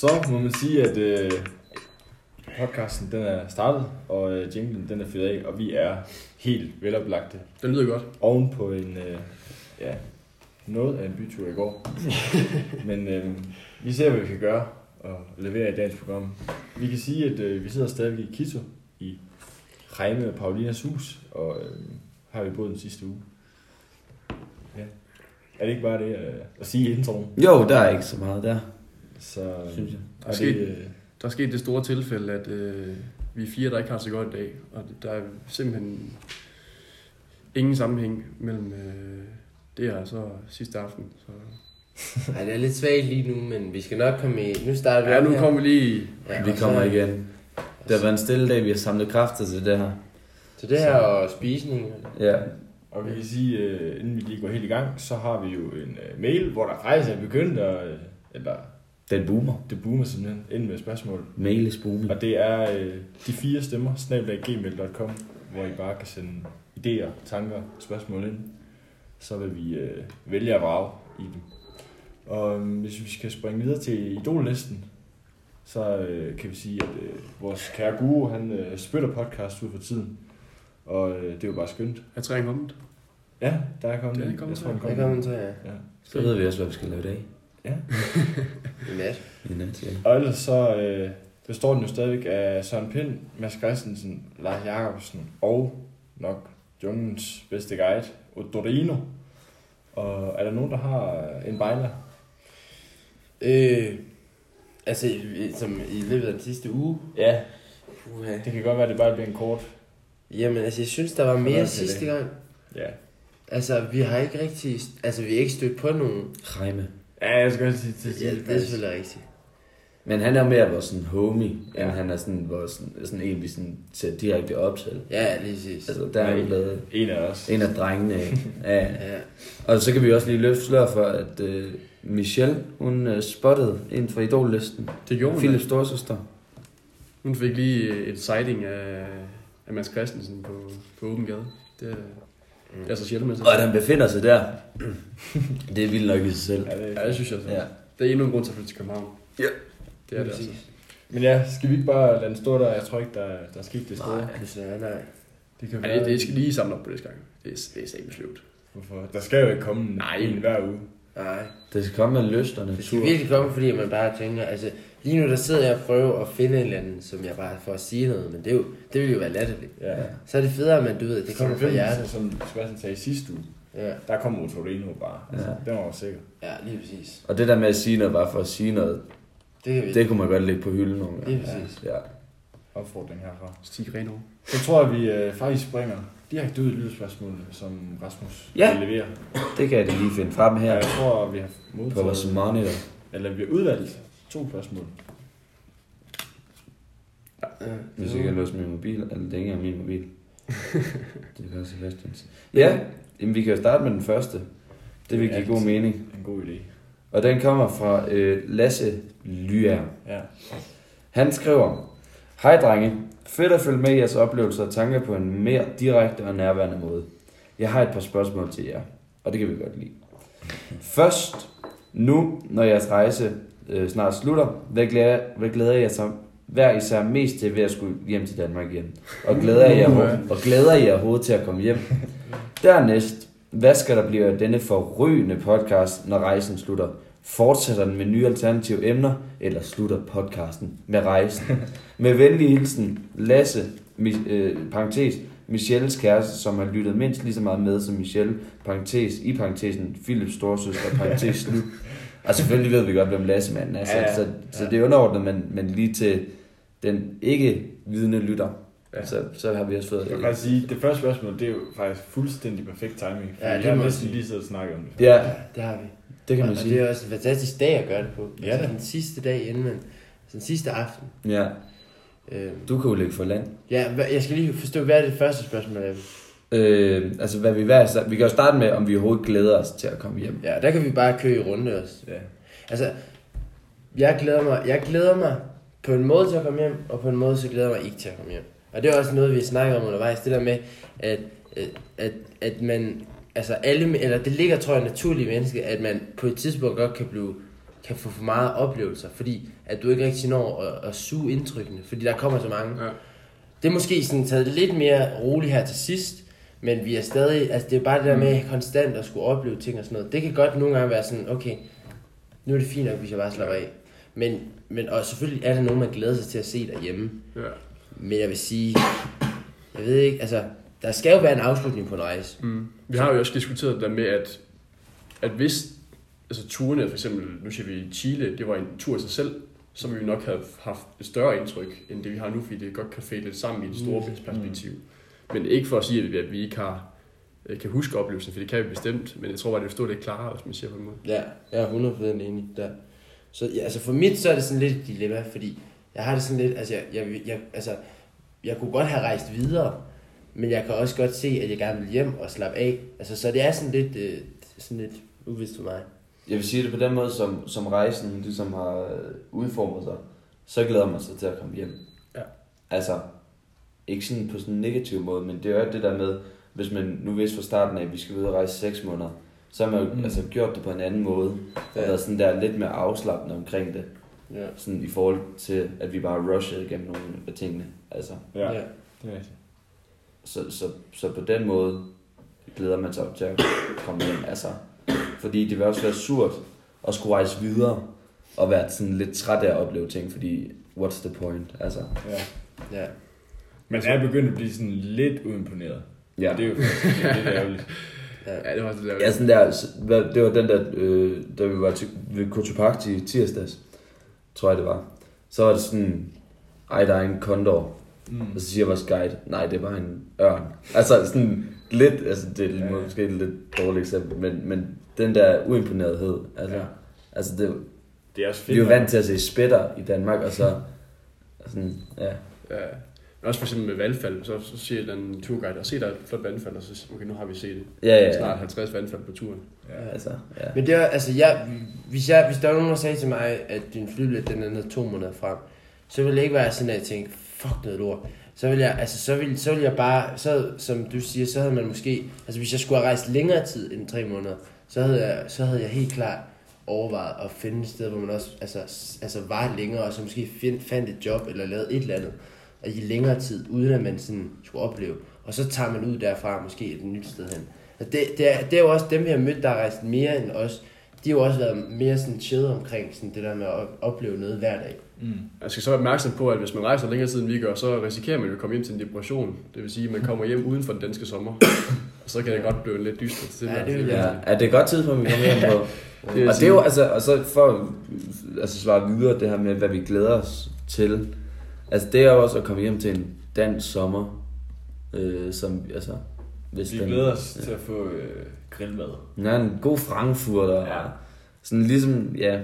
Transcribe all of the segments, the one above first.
Så må man sige, at øh, podcasten den er startet, og øh, jinglen den er fyret af, og vi er helt veloplagte. Den lyder godt. Oven på en, øh, ja, noget af en bytur i går. Men øh, vi ser, hvad vi kan gøre og levere i dagens program. Vi kan sige, at øh, vi sidder stadig i Kito i Reime og Paulinas hus, og øh, har vi boet den sidste uge. Ja. Er det ikke bare det øh, at sige i introen? Jo, der er ikke så meget der, Så, synes jeg. og Sket. det, øh, Der er sket det store tilfælde, at øh, vi er fire, der ikke har så godt i dag. Og der er simpelthen ingen sammenhæng mellem øh, det her og så sidste aften. Så. Ej, det er lidt svagt lige nu, men vi skal nok komme i... Nu starter vi Ja, nu her. kommer vi lige... Ja, Vi kommer så, igen. Det har været en stille dag, vi har samlet kræfter til det her. Så det her og spisning. Ja. Og vi kan sige, øh, inden vi lige går helt i gang, så har vi jo en øh, mail, hvor der faktisk er begyndt at, eller Den boomer. det boomer simpelthen, ind med spørgsmål. Mail is booming. Og det er øh, de fire stemmer, snabelaggmail.com, hvor I bare kan sende idéer, tanker, spørgsmål ind. Så vil vi øh, vælge at vrage i dem. Og øh, hvis vi skal springe videre til idollisten, så øh, kan vi sige, at øh, vores kære guru, han øh, spytter podcast ud for tiden. Og øh, det er jo bare skønt. Er træen kommet? Ja, der er kommet Det er kommet Jeg tror, den Der kommer. kommer så, ja. Ja. Så ved vi også, hvad vi skal lave i dag. Ja. I nat. I nat, ja. Og ellers så øh, består den jo stadigvæk af Søren Pind, Mads Christensen, Lars Jacobsen og nok jungens bedste guide, Odorino. Og er der nogen, der har en bejler? Øh, altså, som i løbet af den sidste uge. Ja. Puha. Det kan godt være, at det bare bliver en kort. Jamen, altså, jeg synes, der var mere sidste det? gang. Ja. Altså, vi har ikke rigtig... Altså, vi har ikke stødt på nogen... Reime. Ja, jeg skal også sige til Ja, det er selvfølgelig rigtigt. Men han er mere vores sådan homie, Ja. end han er sådan, vores, sådan, sådan en, vi sådan ser direkte op til. Ja, lige præcis. Altså, der er jo lavet En af os. en af drengene af. Ja. Ja. Og så kan vi også lige løfte slør for, at uh, Michelle, hun uh, spottede ind for idollisten. Det gjorde hun. Philips storsøster. Hun fik lige et sighting af, af Mads Christensen på, på åben gade. Det er, det er så sjældent. Og at han befinder sig der, det er vildt nok i sig selv. Ja, det Ja, det synes jeg så. Ja. Det er endnu en grund til at flytte til København. Ja. Det er det altså. Men ja, skal vi ikke bare lade den stå der? Jeg tror ikke, der, der er sket det store. Nej. Altså, nej. Det kan Ja, det, det skal lige samle op på det gang. Det er, det er sikkert sløvt. Hvorfor? Der skal jo ikke komme Nej. en hver uge. Nej. Det skal komme med lyst og Det skal natur. virkelig komme, fordi man bare tænker, altså lige nu der sidder jeg og prøver at finde en eller anden, som jeg bare får at sige noget, men det, er jo, det vil jo være latterligt. Ja. Så er det federe, at man, du ved, det kommer fra hjertet. Som Sebastian sagde i sidste uge, Ja, der kom Otorino bare. Altså, Ja. Den var jo sikker. ja lige præcis. Og det der med at sige noget bare for at sige noget, Det det kunne man godt lægge på hylden nogle gange. Lige præcis. Ja. Opfordring herfra. Stig Reno. Så tror jeg, vi øh, faktisk springer direkte ud i lydspørgsmålene, som Rasmus Ja. vil levere. Det kan jeg da lige finde frem Ja. her Jeg tror, vi har på vores modtaget, monitor. eller vi har udvalgt to spørgsmål. Ja, Hvis jeg kan låse min mobil, eller det er ikke engang min mobil. det også Sebastians. Ja, jamen, vi kan jo starte med den første. Det vil give god mening. En god idé. Og den kommer fra øh, Lasse Lyer. Ja. Han skriver, Hej drenge, fedt at følge med i jeres oplevelser og tanker på en mere direkte og nærværende måde. Jeg har et par spørgsmål til jer, og det kan vi godt lide. Først, nu når jeres rejse øh, snart slutter, hvad glæder, hvad glæder jeg så hver især mest til ved at skulle hjem til Danmark igen? Og glæder jeg og glæder jeg overhovedet til at komme hjem? Dernæst, hvad skal der blive af denne forrygende podcast, når rejsen slutter? Fortsætter den med nye alternative emner, eller slutter podcasten med rejsen? Med venlig hilsen, Lasse, mi, øh, parentes, Michelles kæreste, som har lyttet mindst lige så meget med som Michelle, parentes, i parentesen, Philips storsøster, parentes slut. Og selvfølgelig ved vi godt, hvem Lasse manden er, så, Ja, ja. så, så det er underordnet, men, men lige til den ikke vidende lytter, Ja. så, så har vi også fået Jeg kan faktisk sige, det første spørgsmål, det er jo faktisk fuldstændig perfekt timing. Ja, det jeg har jeg næsten lige siddet og snakket om det. Ja, det har vi. det kan og, man og sige. det er også en fantastisk dag at gøre det på. Ja, altså, den sidste dag inden man... Altså, den sidste aften. Ja, Øh, du kan jo ligge for land. ja, jeg skal lige forstå, hvad er det første spørgsmål er? Øh, altså hvad vi hver, vi kan jo starte med, om vi overhovedet glæder os til at komme hjem. Ja, der kan vi bare køre i runde også. Ja. Altså, jeg glæder mig, jeg glæder mig på en måde til at komme hjem, og på en måde så glæder jeg mig ikke til at komme hjem. Og det er også noget, vi snakker om undervejs, det der med, at, at, at, at man, altså alle, eller det ligger, tror jeg, naturligt i mennesket, at man på et tidspunkt godt kan blive, kan få for meget oplevelser, fordi at du ikke rigtig når at, at suge indtrykkene, fordi der kommer så mange. Ja. Det er måske sådan taget lidt mere roligt her til sidst, men vi er stadig, altså det er bare det der med konstant at skulle opleve ting og sådan noget. Det kan godt nogle gange være sådan, okay, nu er det fint nok, hvis jeg bare slapper af. Men, men og selvfølgelig er der nogen, man glæder sig til at se derhjemme. Ja. Men jeg vil sige, jeg ved ikke, altså, der skal jo være en afslutning på en rejse. Mm. Vi har jo også diskuteret det der med, at, at hvis altså turene, for eksempel, nu siger vi Chile, det var en tur i sig selv, så ville vi nok have haft et større indtryk, end det vi har nu, fordi det godt kan fade lidt sammen i et store Mm. perspektiv. Men ikke for at sige, at vi, at vi ikke har, øh, kan huske oplevelsen, for det kan vi bestemt, men jeg tror bare, det vil stå lidt klarere, hvis man siger på en måde. Ja, jeg er 100% enig der. Så ja, altså for mit, så er det sådan lidt et dilemma, fordi jeg har det sådan lidt, altså jeg, jeg, jeg, altså, jeg kunne godt have rejst videre, men jeg kan også godt se, at jeg gerne vil hjem og slappe af. Altså, så det er sådan lidt, øh, sådan lidt uvist for mig. Jeg vil sige det på den måde, som, som rejsen ligesom har øh, udformet sig, så glæder man sig til at komme hjem. Ja. Altså, ikke sådan på sådan en negativ måde, men det er jo det der med, hvis man nu vidste fra starten af, at vi skal ud og rejse 6 måneder, så har man jo Mm. altså, gjort det på en anden måde, og været sådan der lidt mere afslappende omkring det, Ja. sådan i forhold til, at vi bare rushede igennem nogle af tingene. Altså, Ja, ja. det er rigtigt. så, så, så på den måde glæder man sig til at komme hjem. Altså, fordi det vil også være surt at skulle rejse videre og være sådan lidt træt af at opleve ting, fordi what's the point? Altså, Ja. ja. Man er begyndt at blive sådan lidt uimponeret. ja. Og det er jo faktisk lidt ærgerligt. Ja, det var det der. Ja, sådan der, det var den der, øh, da vi var til, ved Kotopagti i tirsdags, tror jeg det var. Så var det sådan, ej, der er en kondor. Mm. Og så siger vores guide, nej, det var en ørn. Altså sådan lidt, altså det er Ja, ja. måske et lidt dårligt eksempel, men, men den der uimponerethed, altså, Ja. altså det, Det er også vi fedt. er jo vant til at se spætter i Danmark, og så sådan, ja. Ja. Men også for eksempel med vandfald, så, så siger den turguide, og se der er et flot vandfald, og så siger okay, nu har vi set det. Ja, ja, Snart ja. 50 vandfald på turen. Ja. Altså, ja. Men det er, altså, jeg, hvis, jeg, hvis der var nogen, der sagde til mig, at din flybillet den er to måneder frem, så ville det ikke være sådan, at jeg tænkte, fuck noget lort. Så vil jeg, altså, så vil, så vil jeg bare, så, som du siger, så havde man måske, altså hvis jeg skulle have rejst længere tid end tre måneder, så havde jeg, så havde jeg helt klart overvejet at finde et sted, hvor man også altså, altså var længere, og så måske find, fandt et job, eller lavet et eller andet, og i længere tid, uden at man sådan skulle opleve. Og så tager man ud derfra, måske et nyt sted hen. Altså, det, det, er, det er jo også dem, vi har mødt, der har rejst mere end os. De har jo også været mere sådan chill omkring sådan det der med at opleve noget hver dag. Mm. Jeg skal så være opmærksom på, at hvis man rejser længere tid, end vi gør, så risikerer man jo at komme hjem til en depression. Det vil sige, at man kommer hjem uden for den danske sommer. Og så kan det godt blive lidt dyster til Ja, det vil Ja, er det et godt tidspunkt, vi kommer hjem på? Det og det er jo altså, og så for at altså, svare videre det her med, hvad vi glæder os til. Altså det er jo også at komme hjem til en dansk sommer, øh, som, altså, hvis Vi den- glæder os til at få øh, grillmad. Ja, en god frankfurter. Ja. Ja. Sådan ligesom, ja,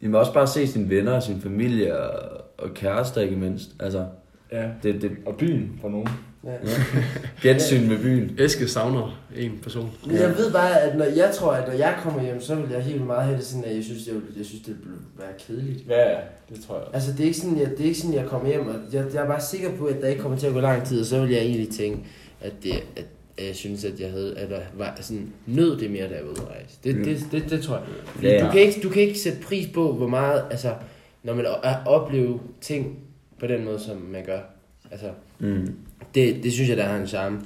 I må også bare se sine venner og sin familie og, og kærester ikke mindst. Altså, Ja. det, det Og byen for nogen. Ja. gensyn med byen. Eske savner en person. Men jeg ved bare, at når jeg tror, at når jeg kommer hjem, så vil jeg helt meget have det sådan, at jeg synes, jeg, jeg synes det vil være kedeligt. Ja, ja. Det tror jeg også. Altså, det er ikke sådan, jeg, det er ikke sådan, jeg kommer hjem, og jeg, jeg er bare sikker på, at der ikke kommer til at gå lang tid, og så vil jeg egentlig tænke, at, det, at, at jeg synes, at jeg havde, at der var sådan, nød det mere, da jeg var ude at rejse. Det, Mm. det, det, det, tror jeg. Fordi Ja, ja. du, kan ikke, du kan ikke sætte pris på, hvor meget, altså, når man oplever ting på den måde, som man gør. Altså, Mm. Det, det synes jeg, der har en charme.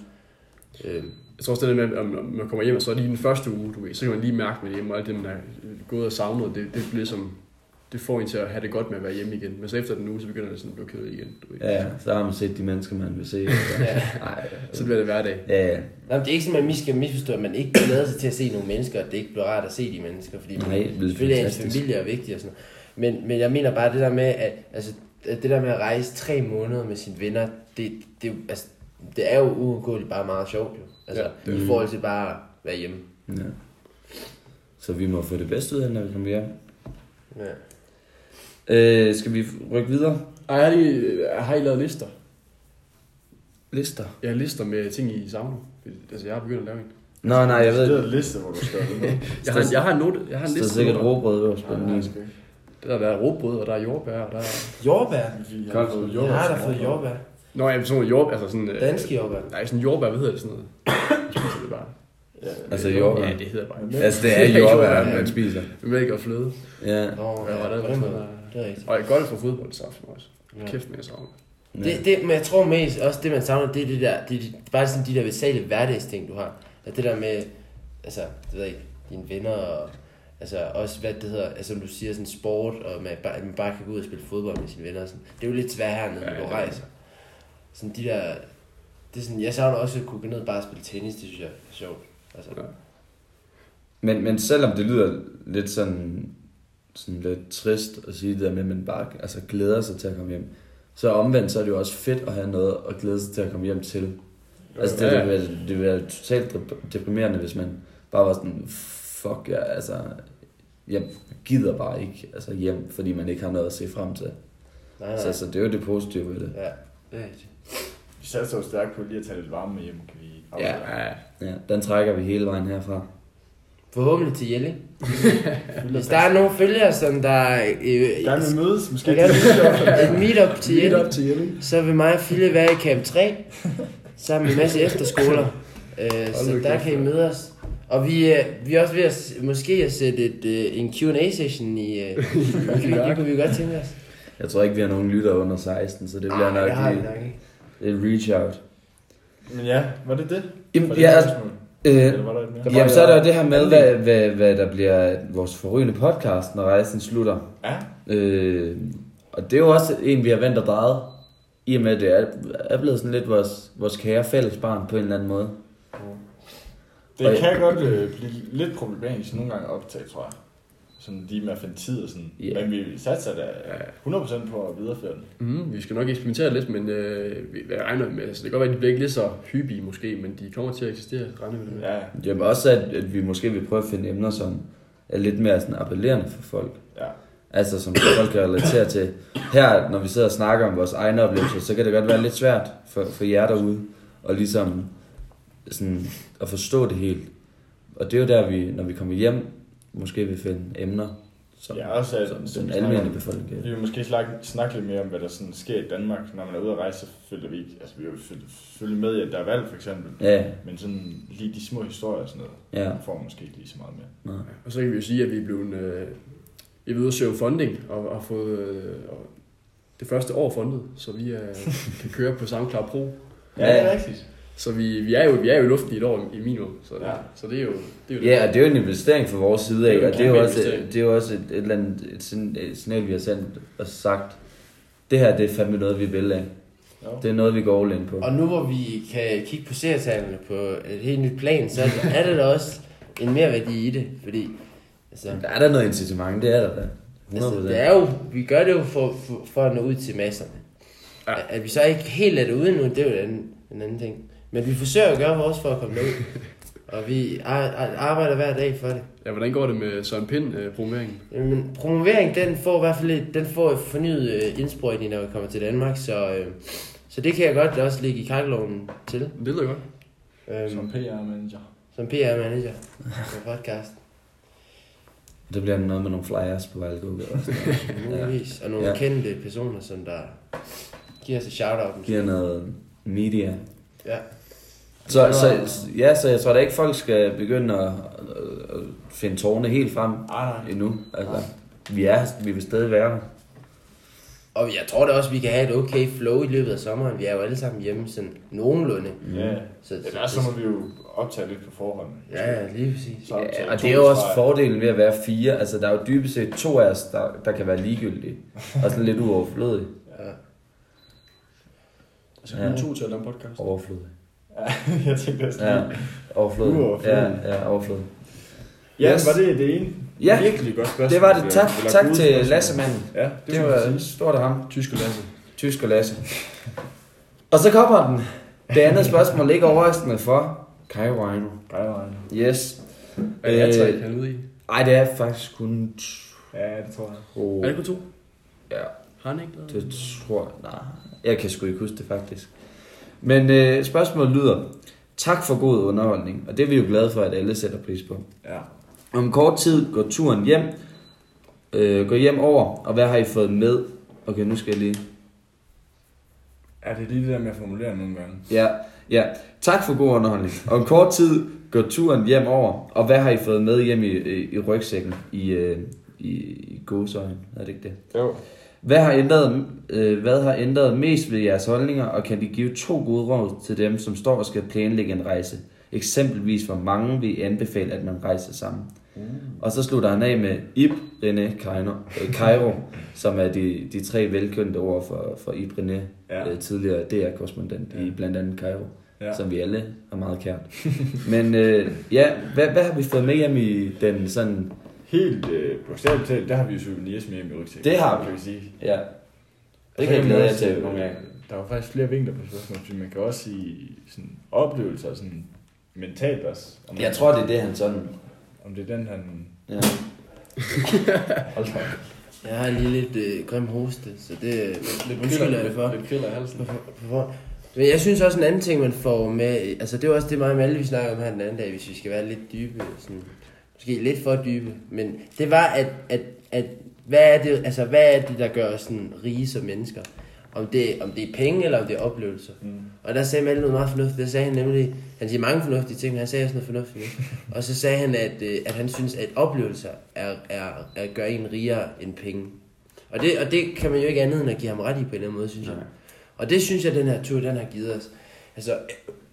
Øhm, Jeg tror også det med, om man kommer hjem, og så lige den første uge, du ved, så kan man lige mærke med hjemme, og alt det, man er gået og savnet, det, det bliver som, det får en til at have det godt med at være hjemme igen. Men så efter den uge, så begynder det sådan at blive kedeligt igen. Du ved. Ja, så har man set de mennesker, man vil se. ja. Nej, Så bliver det hverdag. ja, ja. Men det er ikke sådan, at man skal misforstå, at man ikke glæder sig til at se nogle mennesker, og det ikke bliver rart at se de mennesker, fordi man, Nej, det er selvfølgelig er ens fantastisk. familie er vigtig og sådan noget. Men, men jeg mener bare det der med, at, altså, at det der med at rejse tre måneder med sine venner, det, det, er jo- altså, det er jo uundgåeligt bare meget sjovt jo. Altså, Ja, ja, i forhold til bare at være hjemme. ja. Så vi må få det bedste ud af, når vi kommer hjem. Ja. Øh, skal vi rykke videre? Ej, har, I, har I lavet lister? Lister. Jeg har lister med ting, I savner. Altså, jeg har begyndt at lave en. Nå, nej, jeg ved Det ikke. er en liste, hvor du skal det. Jeg har, jeg har en note. Jeg har en Der er liste. sikkert råbrød øverst på den Ja. Der, der er råbrød, og der er jordbær, og der er... Jordbær. Vi Koldt. fået Jeg jordbær har da til fået jordbær. Nå, ja, sådan jordbær, altså sådan... øh, Danske jordbær. Nej, sådan jordbær, hvad hedder det sådan noget? Jeg spiser det bare. Ja, Altså jordbær. Ja, det hedder bare. Altså, det er jordbær, man spiser. Mælk og fløde. Ja. Nå, Ja, ja, var den det? Det er rigtigt. Og golf og fodbold sammen også. Ja. Kæft med jeg savner. Det, det, men jeg tror mest også det, man savner, det er det der, det er de, bare sådan de der basale hverdagsting, du har. At det der med, altså, det ved jeg ikke, dine venner og, altså også, hvad det hedder, altså som du siger, sådan sport, og man bare, man bare kan gå ud og spille fodbold med sine venner og sådan. Det er jo lidt svært hernede, når du ja, ja. rejser. Sådan de der, det er sådan, jeg savner også at kunne gå ned og bare spille tennis, det synes jeg er sjovt. Altså, Ja. Men, men selvom det lyder lidt sådan, sådan lidt trist at sige det der med, at man bare altså, glæder sig til at komme hjem, så omvendt så er det jo også fedt at have noget at glæde sig til at komme hjem til. Altså det, Ja, det, ja. vil, være- det vil være totalt dep- deprimerende, hvis man bare var sådan, fuck, jeg, altså, jeg gider bare ikke altså, hjem, fordi man ikke har noget at se frem til. nej, nej. Så, så det er jo det positive ved det. Ja, det er rigtigt. Vi satte jo stærkt på lige at tage lidt varme med hjem, kan vi Ja, afsløre. Ja, ja, den trækker vi hele vejen herfra. Forhåbentlig til Jelling. Hvis der er nogle følgere, som der øh, Gerne vil mødes, måske. Gerne et meetup til Jelling, til Jelling. så vil mig og Fille være i camp 3, sammen med en masse efterskoler. Øh, så der kan I møde os. Og vi, er, vi er også ved at, måske at sætte et, øh, en Q&A-session i... Øh, det, kunne vi godt tænke os. Jeg tror ikke, vi har nogen lytter under 16, så det bliver Ej, nok det har vi nok ikke. et reach out. Men ja, var det det? Jamen, Var det ja, et spørgsmål? øh, Eller var der et mere? var Jamen, så er der jo det her med, hvad, hvad, hvad der bliver vores forrygende podcast, når rejsen slutter. Ja, Øh, og det er jo også en, vi har vendt og drejet, i og med, at det er, er blevet sådan lidt vores, vores kære fællesbarn på en eller anden måde. Det Og- kan godt øh, blive lidt problematisk nogle gange at optage, tror jeg. Sådan lige med at finde tid og sådan. Ja. Men vi satser da 100% på at videreføre den. Mm, vi skal nok eksperimentere lidt, men øh, vi jeg regner med, altså, det kan godt være, at de bliver ikke lige så hyppige måske, men de kommer til at eksistere, regner vi med. Ja, Jamen også, at, at vi måske vil prøve at finde emner, som er lidt mere sådan appellerende for folk. ja. Altså, som folk kan relatere til. Her, når vi sidder og snakker om vores egne oplevelser, så kan det godt være lidt svært for, for jer derude, og ligesom sådan, at forstå det helt. Og det er jo der, vi, når vi kommer hjem, måske vil finde emner, som, Ja, også at- som som den almindelige befolkning Vi vil måske snakke, snakke lidt mere om, hvad der sådan sker i Danmark. Når man er ude at rejse, så følger vi ikke... Altså, vi er jo føl- følge med i, at der er valg, for eksempel. Ja, Men sådan lige de små historier og sådan noget, ja. får man måske ikke lige så meget med. Nå. Og så kan vi jo sige, at vi er blevet, øh, vi er ude at søge funding, og har fået øh, det første år fundet, så vi øh, kan køre på SoundCloud Pro. Ja, det er rigtigt. Så vi, vi, er jo, vi er jo i luften i et år i minimum, så, Ja. så det er jo det. Er jo Ja, og det er jo en investering fra vores side Det af, og det er jo også, det er jo også et, et eller andet et, signal, vi har sendt og sagt, det her det er fandme noget, vi vil af. Jo. Det er noget, vi går all in på. Og nu hvor vi kan kigge på serietallene på et helt nyt plan, så er der da også en mere værdi i det, fordi altså, Der er der noget incitament, det er der da. 100%. altså, det er jo, vi gør det jo for, for, for at nå ud til masserne. Ja. At vi så ikke helt er derude nu, det er jo en anden, en anden ting. Men vi forsøger at gøre vores for at komme derud. Og vi ar- ar- arbejder hver dag for det. Ja, hvordan går det med Søren Pind øh, promoveringen? Men promovering, den får i hvert fald den får et fornyet øh, indsprøjtning, når vi kommer til Danmark, så, øh, så det kan jeg godt også ligge i kakkeloven til. Det lyder godt. Øh, Som PR-manager. som PR-manager på podcast. Det bliver noget med nogle flyers på Valgo. Muligvis. Og nogle Ja. ja. kendte personer, som der giver os et shout-out. Giver noget media. Ja. Så, så, ja, så jeg tror da ikke, folk skal begynde at, at, finde tårne helt frem Ah, nej. endnu. Altså, vi er, vi vil stadig være her. Og jeg tror da også, vi kan have et okay flow i løbet af sommeren. Vi er jo alle sammen hjemme sådan nogenlunde. Ja, Så, Ellers så må vi jo optage lidt på forhånd. Ja, ja, lige præcis. Så Ja, og det er jo også fordelen ved at være fire. Altså, der er jo dybest set to af os, der, der kan være ligegyldige. Og sådan lidt uoverflødige. Ja. Altså, Ja. kun to til at lave en podcast. Overflødige. jeg tænkte også Ja. Uoverflødige. Ja, ja, overflødige. Ja, Yes. var det det ene? Ja, Virkelig godt spørgsmål. det var det. Tak, Eller tak til spørgsmål. Lassemanden. Ja, det, Det var var stort af ham. Tysk og Lasse. Tysk og Lasse. Og så kommer den. Det andet spørgsmål ligger overraskende for Kai Reino. Yes. Er det Øh, øh, han er ude i? Ej, det er faktisk kun Ja, det tror jeg. to. Er det kun to? Ja, Har han ikke lavet det tror jeg. Nej, jeg kan sgu ikke huske det faktisk. Men øh, spørgsmålet lyder. Tak for god underholdning, og det er vi jo glade for, at alle sætter pris på. Ja. Om kort tid går turen hjem. Øh, går hjem over, og hvad har I fået med? Okay, nu skal jeg lige... Ja, det er lige det der med at formulere nogle gange. Ja, ja. Tak for god underholdning. Om kort tid går turen hjem over, og hvad har I fået med hjem i, i, i rygsækken i, øh, i, i gåsøjen? Er det ikke det? Jo. Hvad har, ændret, øh, hvad har ændret mest ved jeres holdninger, og kan de give to gode råd til dem, som står og skal planlægge en rejse? Eksempelvis, hvor mange vil I anbefale, at man rejser sammen? Mm. Og så slutter han af med Ib, René, Cairo, øh, Cairo som er de, de tre velkendte ord for, for Ib René, Ja. øh, tidligere DR-korrespondent ja. i blandt andet Cairo, Ja. ja. som vi alle er meget kært. Men øh, ja, hvad, hvad har vi fået med hjem i den sådan... Helt øh, bogstaveligt talt, der har vi jo souvenirs med hjem i rygsækken. Det har vi. Kan vi sige. Ja, det kan jeg glæde jer til nogle gange. Der var faktisk flere vinkler på spørgsmålet, man kan også sige sådan oplevelser sådan mentalt også. Om Jeg tror, det er det, han sådan... Om det er den, han... Ja. Hold da. Jeg har lige lidt øh, grim hoste, så det lidt undskylder jeg for. Lidt kriller i halsen. På forhånd. Men jeg synes også en anden ting, man får med, altså det var også det mig og Malte, vi snakkede om her den anden dag, hvis vi skal være lidt dybe, sådan, måske lidt for dybe, men det var, at, at, at hvad, er det, altså, hvad er det, der gør os sådan rige som mennesker? Om det, om det er penge, eller om det er oplevelser. Mm. Og der sagde Malte noget meget fornuftigt. Der sagde han nemlig, han siger mange fornuftige ting, men han sagde også noget fornuftigt. nu. Og så sagde han, at, øh, at han synes, at oplevelser er, er, er gør en rigere end penge. Og det, og det kan man jo ikke andet end at give ham ret i på en eller anden måde, synes jeg. Nej. Og det synes jeg, den her tur, den har givet os. Altså,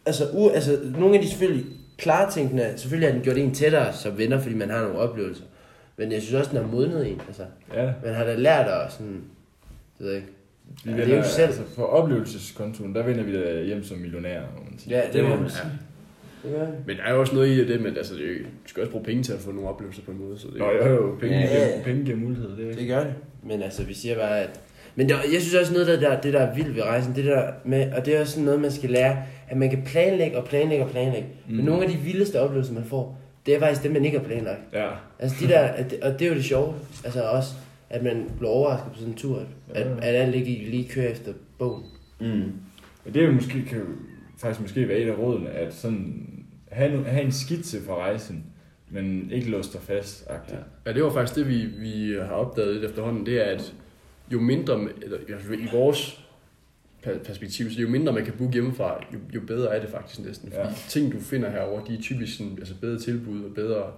altså, u, altså nogle af de selvfølgelig klare tingene, selvfølgelig har den gjort en tættere som venner, fordi man har nogle oplevelser. Men jeg synes også, den har modnet en. Altså, Ja, man har da lært at sådan, det ved jeg ikke. vi Ja, ja, det er jo selv. Altså, på oplevelseskontoen, der vender vi da hjem som millionærer, må man sige. Ja, det, må må man man sige. Det gør vi. Men der er jo også noget i det, men altså, det er jo, du skal også bruge penge til at få nogle oplevelser på en måde. Så det, Nå, jo, jo, penge, Ja, ja, ja. giver, penge giver mulighed, det er Det gør det. Men altså, vi siger bare, at... Men der, jeg synes også noget, der, der, det der er vildt ved rejsen, det der med, og det er også sådan noget, man skal lære, at man kan planlægge og planlægge og planlægge. Mm. Men nogle af de vildeste oplevelser, man får, det er faktisk det, man ikke har planlagt. Ja, Altså de der, at, og det er jo det sjove, altså også, at man bliver overrasket på sådan en tur, at, Ja. at alt ikke lige kører efter bogen. Mm. Men det er jo måske, kan faktisk måske være et af rådene, at sådan, have, en- have en skitse for rejsen, men ikke låse dig fast. Ja. Ja, det var faktisk det, vi, vi har opdaget lidt efterhånden, det er, at jo mindre, eller i vores per- perspektiv, så jo mindre man kan booke hjemmefra, jo, jo bedre er det faktisk næsten. Fordi Ja. ting, du finder herover, de er typisk sådan, altså bedre tilbud og bedre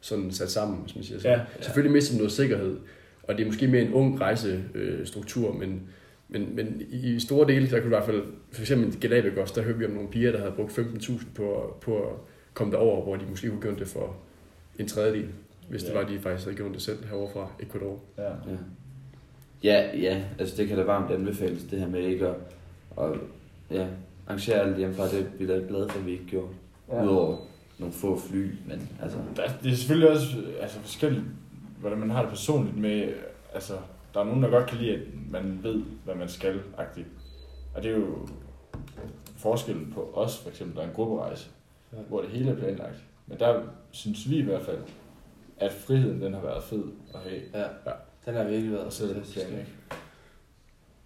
sådan sat sammen, hvis man siger sådan. Ja, ja. Selvfølgelig mister du noget sikkerhed, og det er måske mere en ung rejsestruktur, øh, struktur, men, men, men i store dele, der kunne du i hvert fald, for eksempel Galapagos, der hørte vi om nogle piger, der havde brugt 15.000 på, at- på at komme derover, hvor de måske kunne gjort det for en tredjedel, hvis det Ja. var, at de faktisk havde gjort det selv herovre fra Ecuador. Ja. Ja. Ja, ja, altså det kan da varmt anbefales, det her med ikke at, og, ja, arrangere alt hjemmefra, det er vi da glade for, at vi ikke gjorde. Ja. Udover nogle få fly, men altså... Der, det er selvfølgelig også altså, forskelligt, hvordan man har det personligt med, altså, der er nogen, der godt kan lide, at man ved, hvad man skal, -agtigt. Og det er jo forskellen på os, for eksempel, der er en grupperejse, Ja. ja. hvor det hele er planlagt. Men der synes vi i hvert fald, at friheden, den har været fed at have. Ja, den har virkelig været så det fantastisk.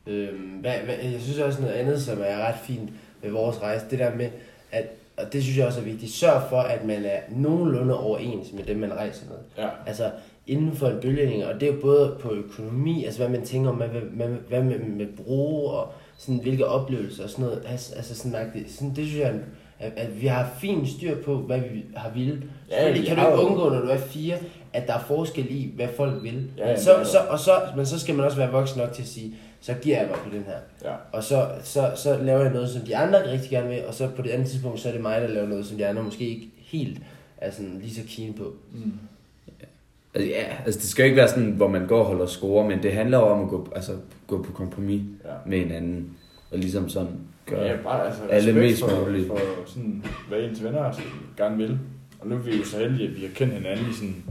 Øhm, hvad, hvad, jeg synes også noget andet, som er ret fint ved vores rejse, det der med, at, og det synes jeg også er vigtigt, sørg for, at man er nogenlunde overens med dem, man rejser med. Ja. Altså inden for en bølgelængde, og det er jo både på økonomi, altså hvad man tænker om, hvad, hvad, hvad, man vil bruge, og sådan, hvilke oplevelser og sådan noget. Altså, altså sådan, det, sådan, det synes jeg, at, at vi har fint styr på, hvad vi har ville. Ja, vi kan du ikke undgå, når du er fire, at der er forskel i, hvad folk vil. Ja, ja, så, så, og så, men så skal man også være voksen nok til at sige, så giver jeg mig på den her. Ja. Og så, så, så laver jeg noget, som de andre rigtig gerne vil, og så på det andet tidspunkt, så er det mig, der laver noget, som de andre måske ikke helt er sådan lige så keen på. Mm. Altså, ja, altså det skal jo ikke være sådan, hvor man går og holder score, men det handler jo om at gå, altså, gå på kompromis Ja. med hinanden, og ligesom sådan gøre... Ja, bare altså alle mest for, muligt. for sådan, hvad ens venner altså, gerne vil. Og nu er vi jo så heldige, at vi har kendt hinanden i sådan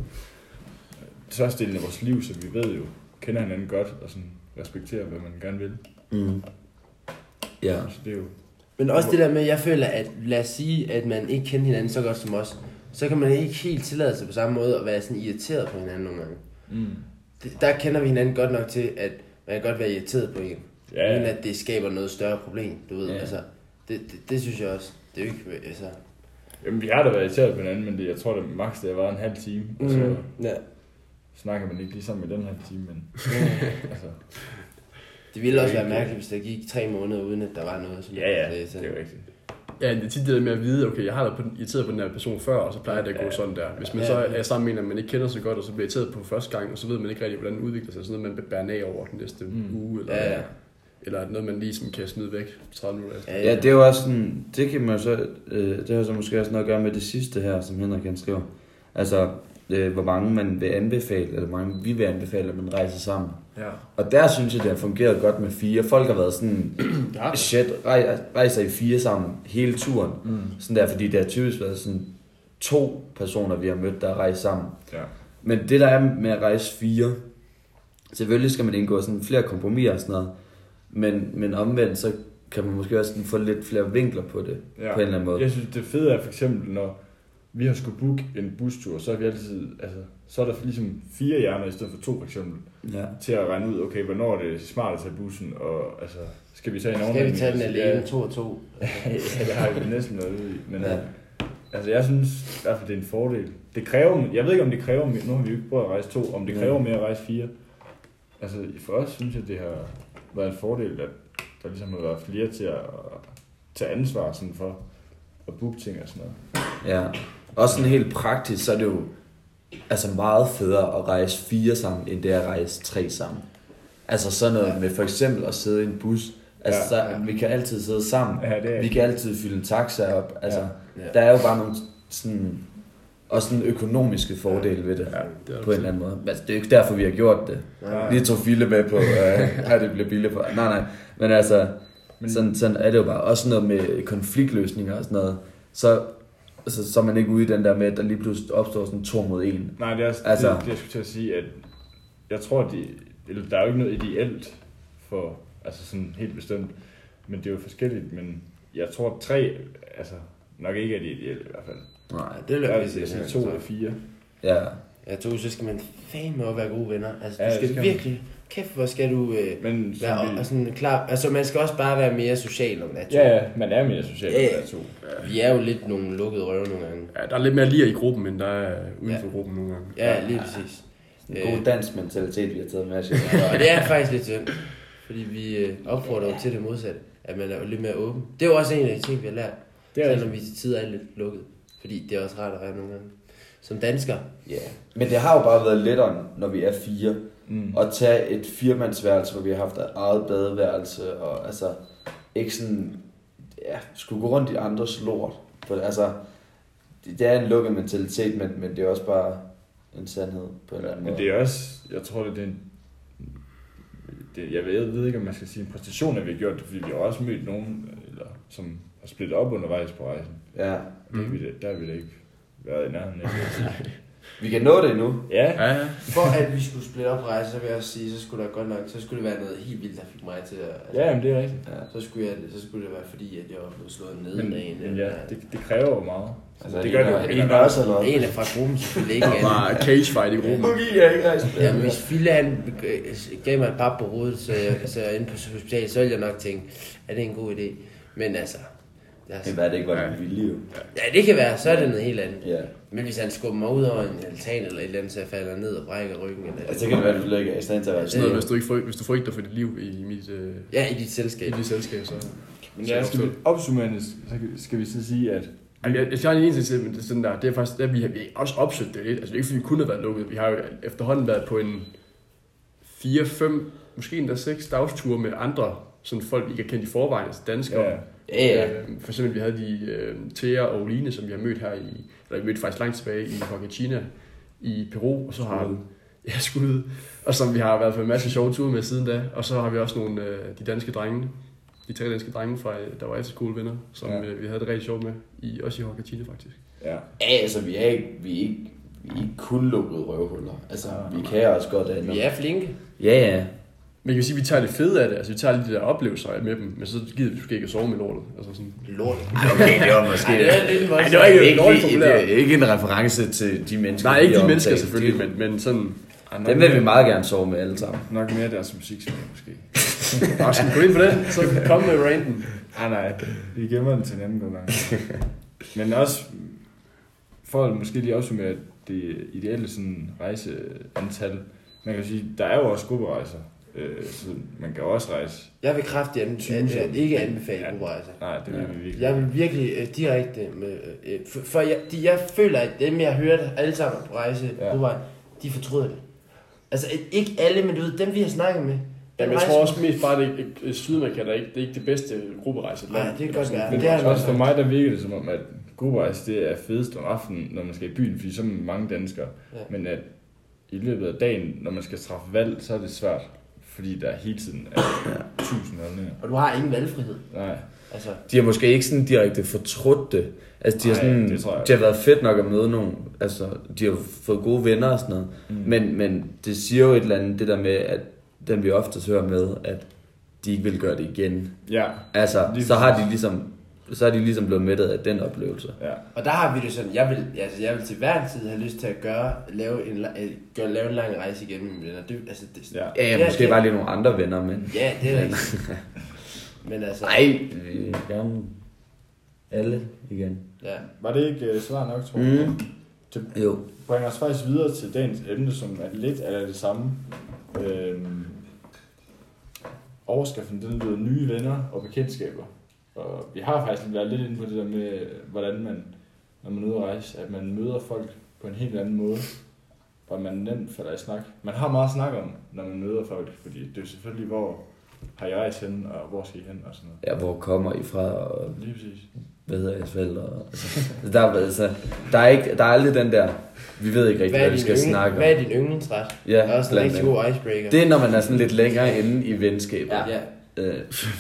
størstedelen af vores liv, så vi ved jo, kender hinanden godt og sådan respekterer, hvad man gerne vil. Mm. Ja. Så det er jo... Men også det der med, jeg føler, at lad os sige, at man ikke kender hinanden så godt som os, så kan man ikke helt tillade sig på samme måde at være sådan irriteret på hinanden nogle gange. Mm. Det, der kender vi hinanden godt nok til, at man kan godt være irriteret på en, Ja, uden at det skaber noget større problem, du ved. Ja. Altså, det, det, det, synes jeg også. Det er jo ikke, altså... Jamen, vi har da været irriteret på hinanden, men det, jeg tror, det maks det været en halv time. Og så Mm, ja. Snakker man ikke lige sammen i den her time, men altså, Det ville også være mærkeligt, hvis der gik tre måneder, uden at der var noget. Som Ja, ja, det, det er jo rigtigt. Ja, det er tit det der med at vide, okay, jeg har været på, den- irriteret på den her person før, og så plejer det at gå Ja. sådan der. Hvis man Ja. så er sammen med en, man ikke kender så godt, og så bliver irriteret på første gang, og så ved man ikke rigtig, hvordan det udvikler sig. Sådan noget, man bærer af over den næste Mm. uge, eller, Ja, ja. eller noget, man lige som kan smide væk 30 minutter efter. Ja, Ja, det er jo også sådan, det kan man så, øh, det har så måske også noget at gøre med det sidste her, som Henrik han skriver. Altså, øh, hvor mange man vil anbefale, eller hvor mange vi vil anbefale, at man rejser sammen. Ja. Og der synes jeg, det har fungeret godt med fire. Folk har været sådan, ja. shit, rej- rejser i fire sammen hele turen. Mm. Sådan der, fordi det har typisk været sådan to personer, vi har mødt, der rejst sammen. Ja. Men det der er med at rejse fire, selvfølgelig skal man indgå sådan flere kompromiser og sådan noget, men, men omvendt, så kan man måske også få lidt flere vinkler på det, Ja. på en eller anden måde. Jeg synes, det fede er for eksempel, når vi har skulle booke en bustur, så er vi altid, altså, så er der ligesom fire hjerner i stedet for to for eksempel, Ja. til at regne ud, okay, hvornår er det smart at tage bussen, og altså, skal vi tage en Skal vi overnatning? tage den alene, to og to? Ja, det har vi næsten noget ude i, men Ja. ja. altså, jeg synes i hvert fald, det er en fordel. Det kræver, jeg ved ikke, om det kræver, mere- nu har vi jo ikke prøvet at rejse to, om det Ja. kræver mere at rejse fire. Altså, for os synes jeg, det har været en fordel, at der ligesom har været flere til at tage ansvar sådan for at booke ting og sådan noget. ja. Også sådan helt praktisk, så er det jo altså meget federe at rejse fire sammen, end det er at rejse tre sammen. Altså sådan noget med for eksempel at sidde i en bus. Altså, Ja. ja, så, vi kan altid sidde sammen. Ja, det er Vi kan altid fylde en taxa op. Altså, Ja. ja. Ja. der er jo bare nogle sådan, også sådan økonomiske fordele ved det. Ja, det er på en eller anden måde. Altså, det er jo ikke derfor, vi har gjort det. Nej. Lige tog Fille med på, øh, at det bliver billigt på. Nej, nej. Men altså, Men... sådan, sådan er det jo bare. Også noget med konfliktløsninger og sådan noget. Så, så, så er man ikke ude i den der med, at der lige pludselig opstår sådan to mod en. Nej, det er også Altså- altså, det, det, jeg skulle til at sige, at jeg tror, at de, eller, der er jo ikke noget ideelt for, altså sådan helt bestemt, men det er jo forskelligt, men jeg tror, at tre, altså nok ikke er det ideelle i hvert fald. Nej. Det vil jeg vil sige. jeg sige to eller fire. Ja. Ja, to, så skal man fandme også være gode venner. Altså, du Ja, det skal skal man. Kæft, hvor skal du øh, Men være vi, og sådan klar... Altså, man skal også bare være mere social om natten. ja, ja, man er mere social Ja, end ja. der er to. Vi er jo lidt nogle lukkede røve nogle gange. Ja, der er lidt mere lir i gruppen, end der er uden Ja. for gruppen nogle gange. Ja, lige præcis. En god dansk mentalitet, vi har taget med os. Og det er faktisk lidt synd. Fordi vi øh, opfordrer jo til det modsatte. At man er jo lidt mere åben. Det er jo også en af de ting, vi har lært. Det er Selvom vi til tider er lidt lukket. Fordi det er også rart at være nogle gange. Som dansker. Ja. Men det har jo bare været lettere, når vi er fire. Mm. At tage et firmandsværelse, hvor vi har haft et eget badeværelse, og altså ikke sådan, ja, skulle gå rundt i andres lort. For, altså, det, det er en lukket mentalitet, men, men det er også bare en sandhed på en eller anden Men måde. det er også, jeg tror, det er en, det, jeg, ved, jeg ved ikke, om man skal sige en præstation, at vi har gjort det, fordi vi har også mødt nogen, eller, som har splittet op undervejs på rejsen. Ja. Det Mm. er vi, der har vi da ikke været i nærheden af. Vi kan nå det endnu. Ja, Ja, ja. For at vi skulle splitte op rejse, så vil jeg også sige, så skulle der godt nok, så skulle det være noget helt vildt, der fik mig til at... Altså, ja, men det er rigtigt. Ja. Så skulle, jeg, så skulle det være fordi, at jeg var blevet slået ned Men, af en. men ja, det, det kræver jo meget. Altså, det gør det jo. en, også eller En er fra gruppen selvfølgelig ikke. Der var cage fight i gruppen. Nu gik jeg ikke rejse Ja, hvis Fille han øh, gav mig et pap på hovedet, så jeg, så jeg er inde på hospitalet, så ville jeg nok tænke, er det en god idé? Men altså, det er Det var det ikke, var det vilje jo. ja, det kan være, så er det noget helt andet. Ja. Men hvis han skubber mig ud over en altan eller et eller andet, så jeg falder ned og brækker ryggen. Eller Altså, det kan det være, at du ikke er i stand til at være Sådan noget, hvis du, ikke fryg, hvis du frygter for dit liv i mit, øh, Ja, i dit i selskab. dit selskab, så... Men ja, skal vi opsummerende, så skal vi så sige, at Ej, Jeg, jeg, jeg har en til, men det er sådan der, det er faktisk, at vi har, vi har også opsøgt det lidt. Altså, det er ikke, fordi vi kunne have været lukket. Vi har jo efterhånden været på en 4-5, måske endda 6 dagsture med andre sådan folk, vi ikke har kendt i forvejen, altså danskere. ja, Ja, ja. Øh, for eksempel, vi havde de øh, Thea og Oline, som vi har mødt her i, eller vi mødte faktisk langt tilbage i Argentina, i Peru, og så har Skud. ja, skud, og som vi har været på en masse sjove ture med siden da, og så har vi også nogle øh, de danske drenge, de tre danske drenge fra, øh, der var efterskolevenner, som Ja. ja. øh, vi havde det rigtig sjovt med, i, også i Argentina faktisk. ja. Ja, altså, vi er ikke, vi er ikke, vi er ikke kun lukkede røvhuller. Altså, vi kan også godt andet. Vi er flinke. Ja, ja. Men jeg kan sige, at vi tager det fede af det, altså vi tager lige de der oplevelser med dem, men så gider vi måske ikke at sove med lortet. Altså sådan. Lort. Okay, det var måske... Ej, det er lidt Ej, det var ikke ikke, det er ikke en reference til de mennesker, Nej, ikke vi de har mennesker selvfølgelig, De- men, men sådan, Ah, nok Dem vil vi meget gerne sove med alle sammen. Nok mere deres musiksmag, måske. bare skal vi gå ind på det, så kom med ranten. Ah, nej, vi gemmer den til en anden gang. Men også, for at måske lige opsummere det ideelle sådan rejseantal, man kan sige, der er jo også grupperejser. Øh, så man kan også rejse. Jeg vil kraftigt an, Tusind. an, an, ikke anbefale Ja. grupperejser. Nej, det vil Ja. vi virkelig. Jeg vil virkelig øh, direkte med... Øh, for, for jeg, de, jeg føler, at dem, jeg har hørt alle sammen på rejse, Ja. ja. de fortryder det. Altså, ikke alle, men du ved, dem vi har snakket med. Jamen, jeg tror også mest bare, at det Sydamerika der er ikke, det er ikke det bedste grupperejse. Nej, det kan godt være. Men Det er også for mig, der virker det som om, at grupperejse, det er fedest om aftenen, når man skal i byen, fordi så er man mange danskere. Ja. Men at i løbet af dagen, når man skal træffe valg, så er det svært. Fordi der hele tiden er tusind holdninger. Og du har ingen valgfrihed. Nej. Altså, De har måske ikke sådan direkte fortrudt det. Altså, de har, sådan, det tror jeg det har været fedt nok at møde nogen. Altså, de har fået gode venner og sådan noget. Mm. Men, men det siger jo et eller andet, det der med, at den vi oftest hører med, at de ikke vil gøre det igen. Ja, Altså, Lige så har de ligesom så er de ligesom blevet mættet af den oplevelse. ja. og der har vi det sådan, jeg vil, altså, jeg vil til hver en tid have lyst til at gøre, lave en, øh, gøre, lave en lang rejse igennem med mine venner. Det, altså, det, Ja. Ja, ja Det er- måske det- bare lige nogle andre venner, men... ja, det er rigtigt. Men altså, Nej, gerne alle igen. ja. Var det ikke uh, svar nok, tror jeg? Mm. Jo. bringer os faktisk videre til dagens emne, som er lidt eller det samme. Øhm, overskriften den lyder nye venner og bekendtskaber. Og vi har faktisk været lidt inde på det der med, hvordan man, når man er ude at rejse, at man møder folk på en helt anden måde, og man nemt falder i snak. Man har meget at snakke om, når man møder folk, fordi det er selvfølgelig, hvor har jeg rejst hen, og hvor skal I hen, og sådan noget. Ja, hvor kommer I fra, og Lige præcis. hvad hedder jeres forældre? Altså, der, er, altså, der, er ikke, der er aldrig den der, vi ved ikke rigtig, Hvad hvad, vi skal yndling, snakke hvad om. er din yndlingsret? Ja, Det er også en rigtig god icebreaker. Det er, når man er sådan lidt længere inde i venskabet. ja. ja. Øh,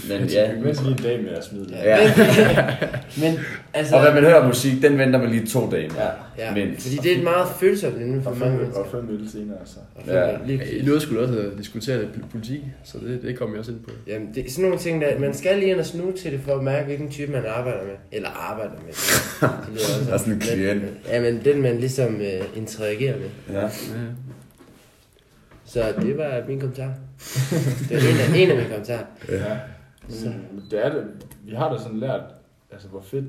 men ja. Vent lige en dag med at smide det. Ja. Men, altså, Og hvad man hører musik, den venter man lige to dage med. Ja. ja, mindst. fordi det er et meget følsomt emne for Og mange mennesker. og fem øl senere, så. Og Ja. Lige I nåede skulle også have diskuteret politik, så det, det kommer jeg også ind på. Jamen, det er sådan nogle ting, der man skal lige ind og snuse til det, for at mærke, hvilken type man arbejder med. Eller arbejder med. Det, det lyder også Der er sådan en klient. Men, ja, men den man ligesom uh, interagerer med. Ja. Ja. Så det var min kommentar. Det var en af, en af mine kommentarer. Ja. Så. Men det er det. Vi har da sådan lært, altså hvor fedt,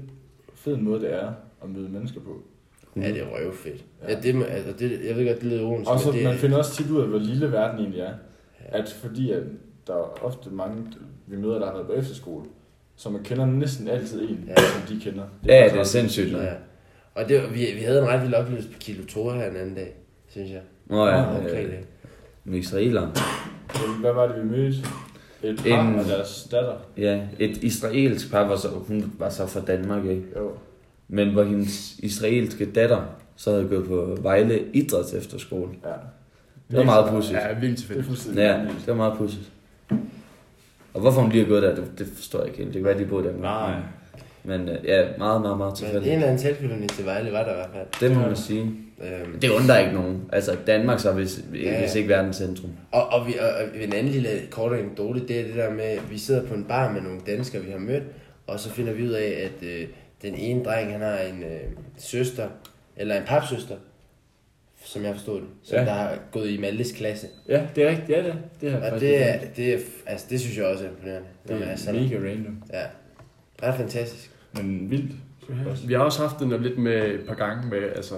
fed en måde det er at møde mennesker på. Ja, det er røvfedt. Ja. Ja, det, altså, det, jeg ved godt, det lyder ironisk, Og så det, man finder også tit ud af, hvor lille verden egentlig er. Ja. At fordi at der er ofte mange, vi møder, der har været på efterskole, så man kender næsten altid en, Ja. som de kender. Ja, faktisk det er sindssygt. Ja. Og det, vi, vi havde en ret vild oplevelse på Kilo Tora her en anden dag, synes jeg. Nå ja, Omkring øh, det. med israelere. Hvad var det, vi mødte? Et par En- og deres datter. Ja, et israelsk par var så, hun var så fra Danmark, ikke? Jo. Men hvor hendes israelske datter så havde gået på Vejle Idræts Efterskole. Ja. Det var meget pudsigt. Ja, vildt Det er tilfældigt. Ja, det var meget pudsigt. Og hvorfor hun lige har gået der, det, det forstår jeg ikke helt. Det kan være, de boede der. Nej. Men øh, ja, meget, meget, meget Men en tilfældigt. eller anden tilknytning til Vejle var der i hvert fald. Det må man sige. Øhm, Det undrer ikke nogen. Altså, Danmark så er hvis, Ja, ja. hvis ikke verdens centrum. Og, og, vi, og, og en anden lille kort anekdote, det er det der med, at vi sidder på en bar med nogle danskere, vi har mødt, og så finder vi ud af, at øh, den ene dreng, han har en øh, søster, eller en papsøster, som jeg forstod det, som Ja. der har gået i Maltes klasse. Ja, det er rigtigt. Ja, det, det har Og det, er, det, er, altså, det synes jeg også er imponerende. det man er sådan- mega random. Ja, ret fantastisk. Men vildt. Vi har også haft den der lidt med et par gange med, altså,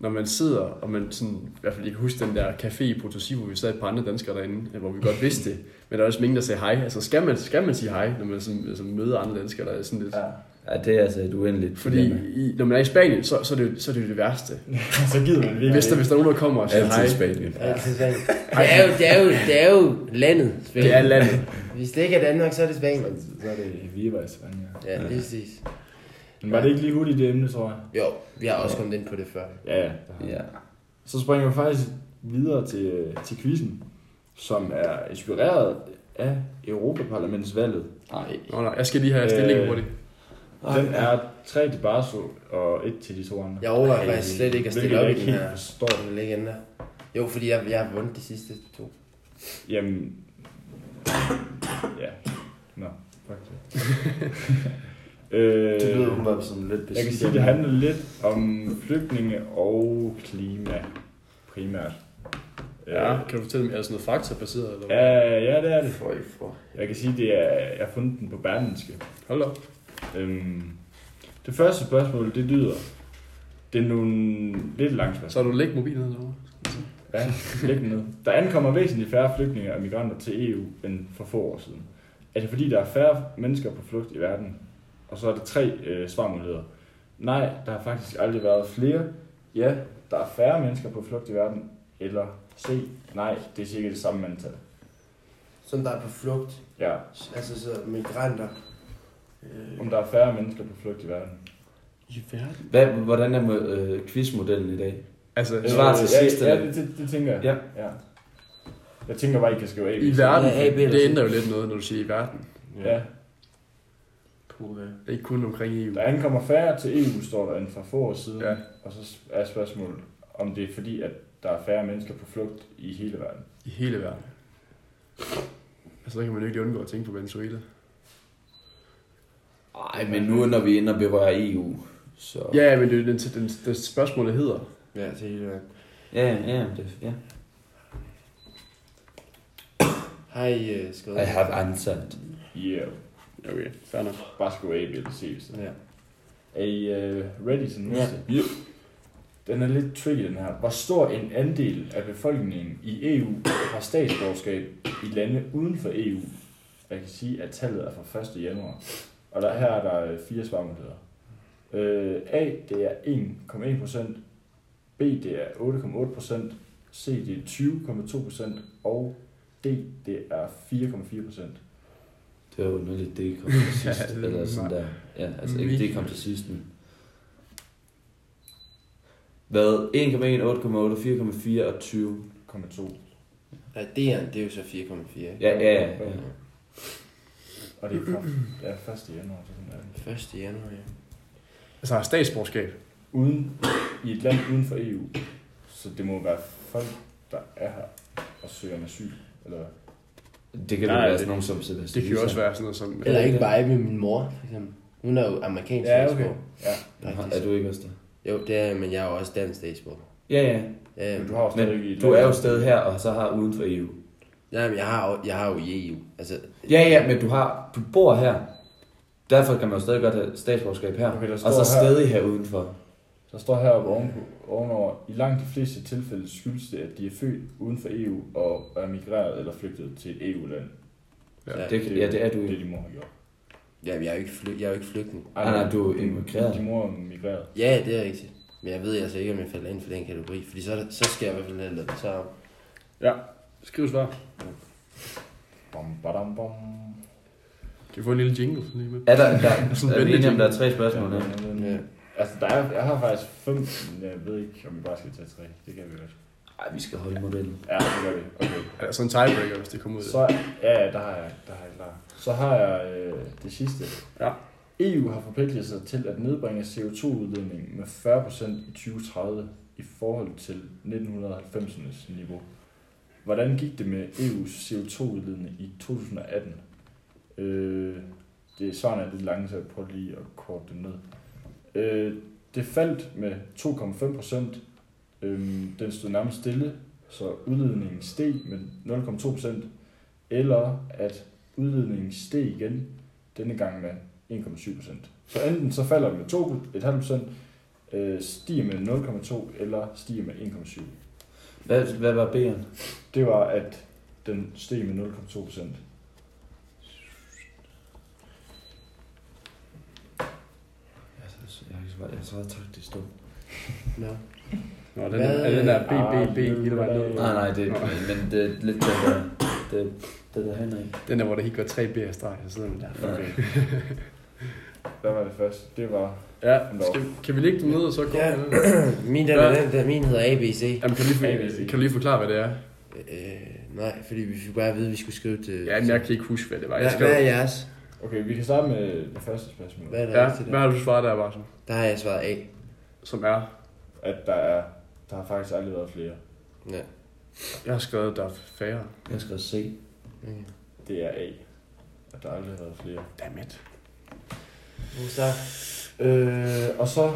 når man sidder, og man sådan, i hvert fald ikke huske den der café i Potosí, hvor vi sad et par andre danskere derinde, hvor vi godt vidste det, men der er også ingen, der sagde hej. Altså, skal man, skal man sige hej, når man sådan, altså, møder andre danskere, der er sådan lidt... Ja. Ja, det er altså et uendeligt Fordi i, når man er i Spanien, så, så, er det, så er det jo det værste. så gider man virkelig Hvis der, hvis der er nogen, der kommer og siger hej, Altid Spanien. Ja. Det, er jo, det, er jo, det er jo landet, Spanien. det er landet. Hvis det ikke er Danmark, så er det Spanien. Så er det Viva i Spanien. Ja, lige præcis. Men var det ikke lige hurtigt det emne, tror jeg? Jo, vi har også kommet ind på det før. Ja, ja. Ja. Så springer vi faktisk videre til, til quizzen, som er inspireret af Europaparlamentsvalget. Nej. Nå, nej, jeg skal lige have stillingen Øh, hurtigt. Den er tre til Barso og et til de to andre. Jeg overvejer faktisk slet ikke at stille op i den her. forstår. Den ikke ændre. Jo, fordi jeg, jeg har vundet de sidste to. Jamen... Ja. Nå, det. øh, Det lyder umiddelbart som lidt jeg kan sige, at det handler lidt om flygtninge og klima, primært. Ja, Øh, kan du fortælle mig, er det sådan noget faktabaseret? Eller hvad? ja, ja, det er det. Føj for. Jeg kan sige, det er, jeg har fundet den på Berlinske. Hold op. Øhm, det første spørgsmål, det lyder, det er nogle lidt lange Så spørgsmål. har du lægget mobilen derovre. Ja, læg den ned. Der ankommer væsentligt færre flygtninge og migranter til EU end for få år siden. Er det fordi, der er færre mennesker på flugt i verden? Og så er der tre øh, svarmuligheder. Nej, der har faktisk aldrig været flere. Ja, der er færre mennesker på flugt i verden. Eller C. Nej, det er cirka det samme antal. Som der er på flugt. Ja, Altså så migranter. Øh, om der er færre mennesker på flugt i verden. I verden? Hvad, hvordan er øh, quizmodellen i dag? Altså, Svar til ja, sidste, Ja, det, det, det tænker jeg. Ja. ja. Jeg tænker bare, I kan skrive A. i verden, Ja, A, B det ændrer jo lidt noget, når du siger i verden. Ja. puha. Det er ikke kun omkring EU. Der ankommer færre til EU, står der, end for få år siden. Ja. Og så er spørgsmålet, om det er fordi, at der er færre mennesker på flugt i hele verden. I hele verden. Altså, så kan man jo ikke undgå at tænke på Venezuela. Nej, men nu når vi er inde og berører EU, så... Ja, men det er den, den, den spørgsmålet hedder. Ja, til hele verden. ja, ja, det, ja. Har I uh, skrevet? I have answered. Yeah. Okay, fair nok. Bare skrive A, B eller C. Så. Ja. Er I uh, ready til den Ja. næste? Den er lidt tricky, den her. Hvor stor en andel af befolkningen i EU har statsborgerskab i lande uden for EU? Jeg kan sige, at tallet er fra 1. januar. Og der, her er der øh, fire svarmuligheder. Øh, A, det er 1,1 procent. B, det er 8,8 procent. C, det er 20,2 procent. Og D, det er 4,4 procent. Det var lidt det kom til sidst. Ja, det er eller sådan der. Ja, altså ikke det kom til sidst, men... Hvad? 1,1, 8,8, 4,4 og 20. 0,2. Ja, D'eren, det er jo så 4,4. ikke? Ja, ja, ja. ja. Og det er fra ja, 1. januar. Så sådan er det. 1. januar, ja. Altså, har statsborgerskab. uden, i et land uden for EU. Så det må være folk, der er her og søger om asyl. Eller hvad? Det kan Nej, jo være det- sådan nogen som Sebastian. Det kan jo også være sådan noget som... Eller ikke bare med min mor, for eksempel. Hun er jo amerikansk Ja, okay. Ja, faktisk. Er du ikke også der? Jo, det er men jeg er jo også dansk statsborger. Ja, ja. Ja, men du har Men i et du er jo stadig her, og så har uden for EU. Nej, men jeg har, jo, jeg har jo i EU. Altså, Ja, ja, men du har, du bor her. Derfor kan man jo stadig godt have statsborgerskab her. Okay, og så her- stadig her udenfor. Der står heroppe ovenpå, ovenover, i langt de fleste tilfælde skyldes det, at de er født uden for EU og er migreret eller flygtet til et EU-land. Ja. Det, ja, det er du Det de må have gjort. ja, jeg er jo ikke, fly, jeg er jo ikke flygtning. Nej, nej, du er de- emigreret. De må er migreret. Ja, det er rigtigt. Men jeg ved altså ikke, om jeg falder ind for den kategori. Fordi så, så skal jeg i hvert fald have lavet det så om. Ja, skriv svar. Bom, badam, bom. Kan vi få en lille jingle sådan lige med? Er der, der, Sådan er vi en enige om, der er tre spørgsmål? Ja. Ja. Altså, der er, jeg har faktisk fem, men jeg ved ikke, om vi bare skal tage tre. Det kan vi godt. Ej, vi skal holde modellen. Ja, det gør vi. Okay. Er der sådan en tiebreaker, hvis det kommer ud? Så, ja, ja, der har jeg, der har jeg klar. Så har jeg øh, det sidste. Ja. EU har forpligtet sig til at nedbringe CO2-udledningen med 40% i 2030 i forhold til 1990'ernes niveau. Hvordan gik det med EU's CO2-udledning i 2018? Øh, det er lidt lange, så jeg prøver lige at korte det ned. Øh, det faldt med 2,5 procent. Øhm, den stod nærmest stille, så udledningen steg med 0,2 procent. Eller at udledningen steg igen, denne gang med 1,7 procent. Så enten så falder den med 2,5 procent, øh, stiger med 0,2 eller stiger med 1,7. Hvad, hvad var B'eren? Det var, at den steg med 0,2 procent. Jeg, jeg, jeg tror, jeg trak det stå. Nå. Nå, den, Hvad- er, er den der B, Ah, B, B, hele vejen ned. Nej, nej, det, men det er lidt det der, det, det der hen af. Den der, hvor der helt går tre B af streg, så sidder man der. Okay. Hvad var det første? Det var... Ja, skal, kan vi lægge dem ned, og så gå Ja. den? Min, den, Ja. den, den, min hedder ABC. Jamen, kan du, lige, ABC. kan du lige forklare, hvad det er? Øh, nej, fordi vi fik bare at vide, at vi skulle skrive til... Ja, men jeg kan ikke huske, hvad det var. Jeg skrev, hvad er jeres? Okay, vi kan starte med det første spørgsmål. Hvad er der ja, hvad der? har du svaret der, Martin? Der har jeg svaret A. Som er, At der er... Der har faktisk aldrig været flere. Ja. jeg har skrevet, der er færre. Jeg skal se. Okay. Det er A. At der aldrig har været flere. Dammit. Så, Øh, og så,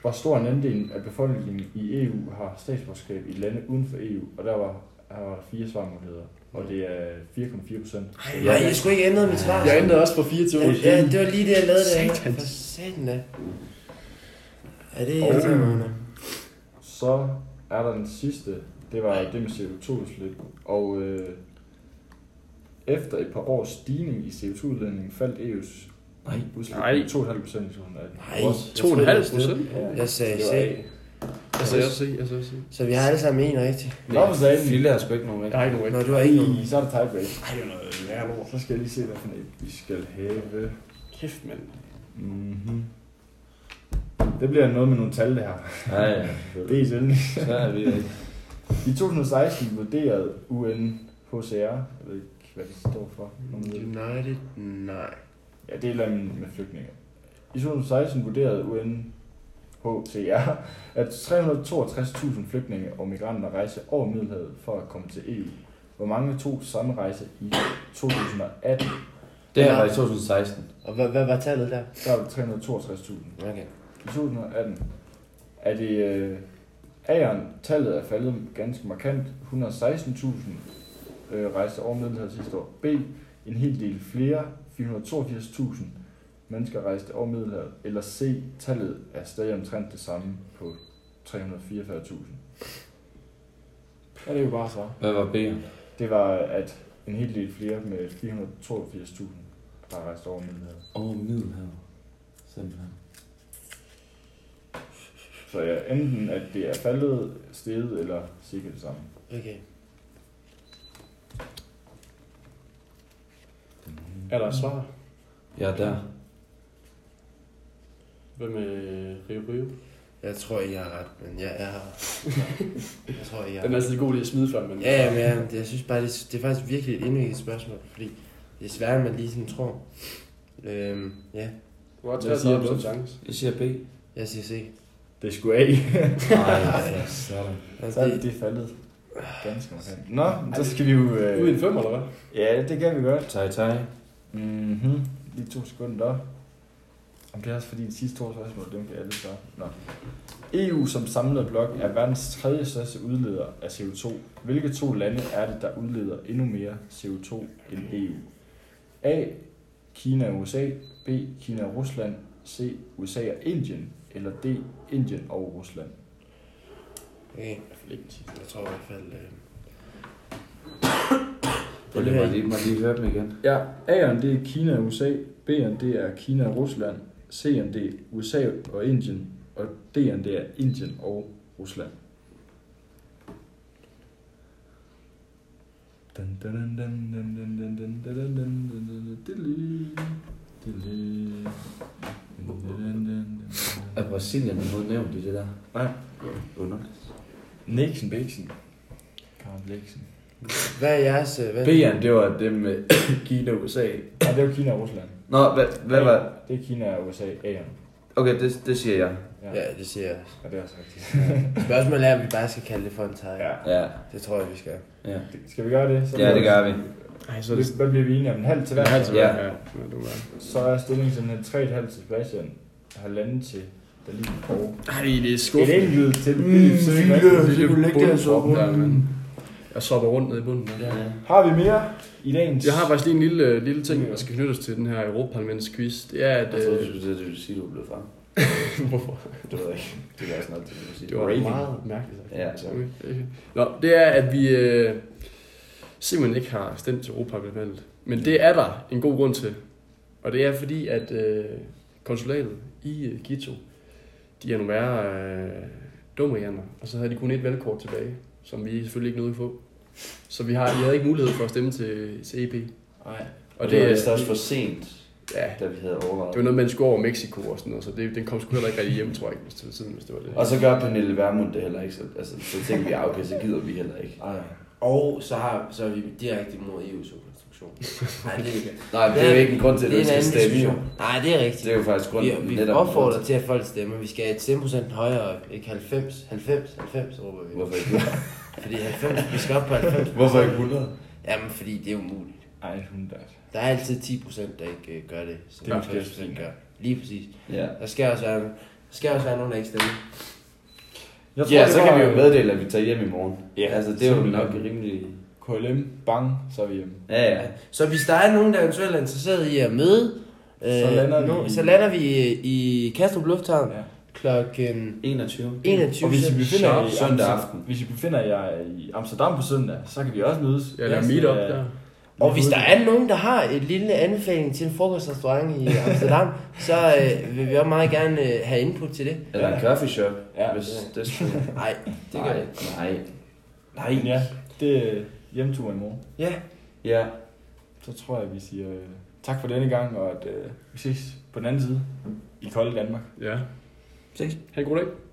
hvor stor en andel af befolkningen i EU har statsborgerskab i lande uden for EU? Og der var, her var der fire svarmuligheder. Og det er 4,4 procent. Ej, nej, jeg skulle ikke ændre mit svar. Jeg ændrede også fra 4 til 8. Ja, det var lige det, jeg lavede det. For satan da. Er det Og-? Så er der den sidste Det var det med CO2-udslip. Og øh, efter et par års stigning i CO2-udledningen faldt EU's Nej. udslip Nej. med 2,5 procent i 2018. Nej, To og en halv procent. Jeg sagde Det var C. A. Jeg sagde også se, jeg sagde også se. Så vi har alle sammen en rigtig. Nå, for den. Fille har sgu ikke nogen væk. Jeg har ikke nogen Nå, du har ikke nogen. Så er det tiebreak. Ej, det er noget værre lort. Så skal jeg lige se, hvad for et vi skal have. Kæft, mand. Mm-hmm. Det bliver noget med nogle tal, det her. Ja, ja. Det er sjældent. Så er vi ikke. I 2016 vurderede UNHCR, jeg ved ikke, hvad det står for. United? Nej. Ja, det er et eller andet med flygtninge. I 2016 vurderede UNHCR, at 362.000 flygtninge og migranter rejste over Middelhavet for at komme til EU. Hvor mange tog samme rejse i 2018? Det her var i 2016. Og hvad, hvad var tallet der? Der var det 362.000. Okay. I 2018 er det øh, A'eren, tallet er faldet ganske markant. 116.000 øh, rejste over Middelhavet sidste år. B, en hel del flere, 482.000 mennesker rejste over Middelhavet. Eller C, tallet er stadig omtrent det samme på 344.000. Ja, det er jo bare så. Hvad var B'eren? Det var, at en hel del flere med 482.000 har rejst over Middelhavet. Oh, Middelhavet. Simpelthen. Så ja, enten at det er faldet, steget eller cirka det samme. Okay. Er der et svar? Ja, der. Hvad med Rio Rio? Jeg tror ikke, jeg har ret, men jeg er her. Jeg tror ikke, jeg Den er altid god lige at smide før, men... Ja, ja, men jeg, jeg synes bare, det, er- det er faktisk virkelig et indviklet spørgsmål, fordi det er sværere, end man lige sådan tror. Øhm, ja, Du har Hvad siger 33 du? chance. Jeg siger B. jeg siger C. Det skulle af. Nej, for sådan. Altså, Så er det, det faldet ganske markant. Nå, så skal vi jo... Øh... Ude i en fem, eller hvad? Ja, det kan vi godt. Tai tai. Mhm. Lige to sekunder. Om det er også fordi de sidste to spørgsmål, dem kan alle svare. Nå. EU som samlet blok er verdens tredje største udleder af CO2. Hvilke to lande er det, der udleder endnu mere CO2 end EU? A. Kina og USA. B. Kina og Rusland. C. USA og Indien. Eller D. Indien og Rusland. okay. Jeg tror i hvert fald... Øh... Lige, må lige, må lige høre dem igen. Ja, A'eren det er Kina og USA, B'eren det er Kina og Rusland, Er USA og Indien, og det er Indien og Rusland. Dun, dun, dun, dun, dun, dun, dun, dun, dun, dun, dun, dun. Er Brasilien noget nævnt i det der? Nej. Underligt. Nixon Bixen. Karen Bliksen. Hvad er jeres... øh, Hvad? B'eren, det var dem med Kina og USA. Nej, det er jo Kina og Rusland. Nå, hvad, hvad var... Det er Kina og USA, A'eren. Okay, det, det siger jeg. Ja, Ja, det siger jeg. ja det er også rigtigt. Spørgsmålet er, om vi bare skal kalde det for en tegn. Ja. Ja, Det tror jeg, vi skal. ja. Skal vi gøre det? Så Ja, det gør vi. Ej, så det... Hvad bliver vi enige om? En halv til hver? En halv til hver. Ja. Ja. Du er. Så er stillingen simpelthen 3,5 til Sebastian, halvanden til Dalin og Ej, det er et skuffende. enkelt til Mm, Philip Søren. det kunne ligge der så Der, mand. Jeg sopper rundt ned i bunden. Ja. Har vi mere i dagens? Jeg har faktisk lige en lille, øh, lille ting, der skal knyttes til den her Europaparlaments quiz. Det er, at... Jeg troede, Øh, du ville det ville sige, du er blevet fra. hvorfor? Det ved jeg ikke. Det var sådan noget, du ville sige. Det var Raving. meget mærkeligt. Ja. Så, okay. Nå, det er, at vi øh, simpelthen ikke har stemt til Europaparlamentet. Men det er der en god grund til. Og det er fordi, at øh, konsulatet i øh, Quito, de er nogle værre øh, dumrianer. Og så havde de kun et valgkort tilbage, som vi selvfølgelig ikke nåede at få. Så vi, har, vi havde ikke mulighed for at stemme til, til EP. Nej. Og det var vist også for sent, Ja, da vi havde overvejet. det var noget, man skulle over Mexico og sådan noget, så det, den kom sgu heller ikke rigtig hjem, tror jeg, hvis det var tiden, hvis det var det. Og så gør Pernille Vermund det heller ikke, så, altså, så tænkte vi, ah, okay, så gider vi heller ikke. Ej. Og så, har, så er vi direkte imod EU's konstruktion. Nej, det er ikke. Nej, det er jo ikke en grund til, at det du er skal stemme. jo. diskussion. Nej, det er rigtigt. Det er jo faktisk vi, grunden. vi netop- opfordrer til, at folk stemmer. Vi skal have et stemmeprocent højere op. Ikke 90. 90. 90 råber vi. Hvorfor ikke? Fordi 90, vi skal op på 90. Hvorfor ikke 100? Jamen, fordi det er umuligt. Ej, hun der. Der er altid 10 procent, der ikke øh, gør det, som Det er 90 måske gør. Lige præcis. Ja. Der skal også være, der skal også være nogen, der ikke stemmer. Jeg Ja, så var, kan vi jo øh, meddele, at vi tager hjem i morgen. Ja, altså, det er jo nok rimelig... KLM, bang, så er vi hjemme. Ja, ja. Så hvis der er nogen, der eventuelt er interesseret i at møde, øh, Så lander vi nu, i- så lander vi i, i Kastrup Lufthavn Ja. Klokken 21. 21. Og hvis I befinder jer i Søndag aften. Hvis I befinder jer i Amsterdam på søndag, så kan vi også mødes. Ja, der er så, meet up øh, der. Og hvis der er nogen, der har et lille anbefaling til en frokostrestaurant i Amsterdam, så øh, vil vi også meget gerne øh, have input til det. Eller en coffee shop, Ja. hvis det skulle... Nej, det gør det ikke. Nej. Nej. Ja, det er hjemtur i morgen. Ja, Ja. Så tror jeg, vi siger øh, tak for denne gang, og at øh, vi ses på den anden side i kolde Danmark. Ja. Ses. Ha' en god dag.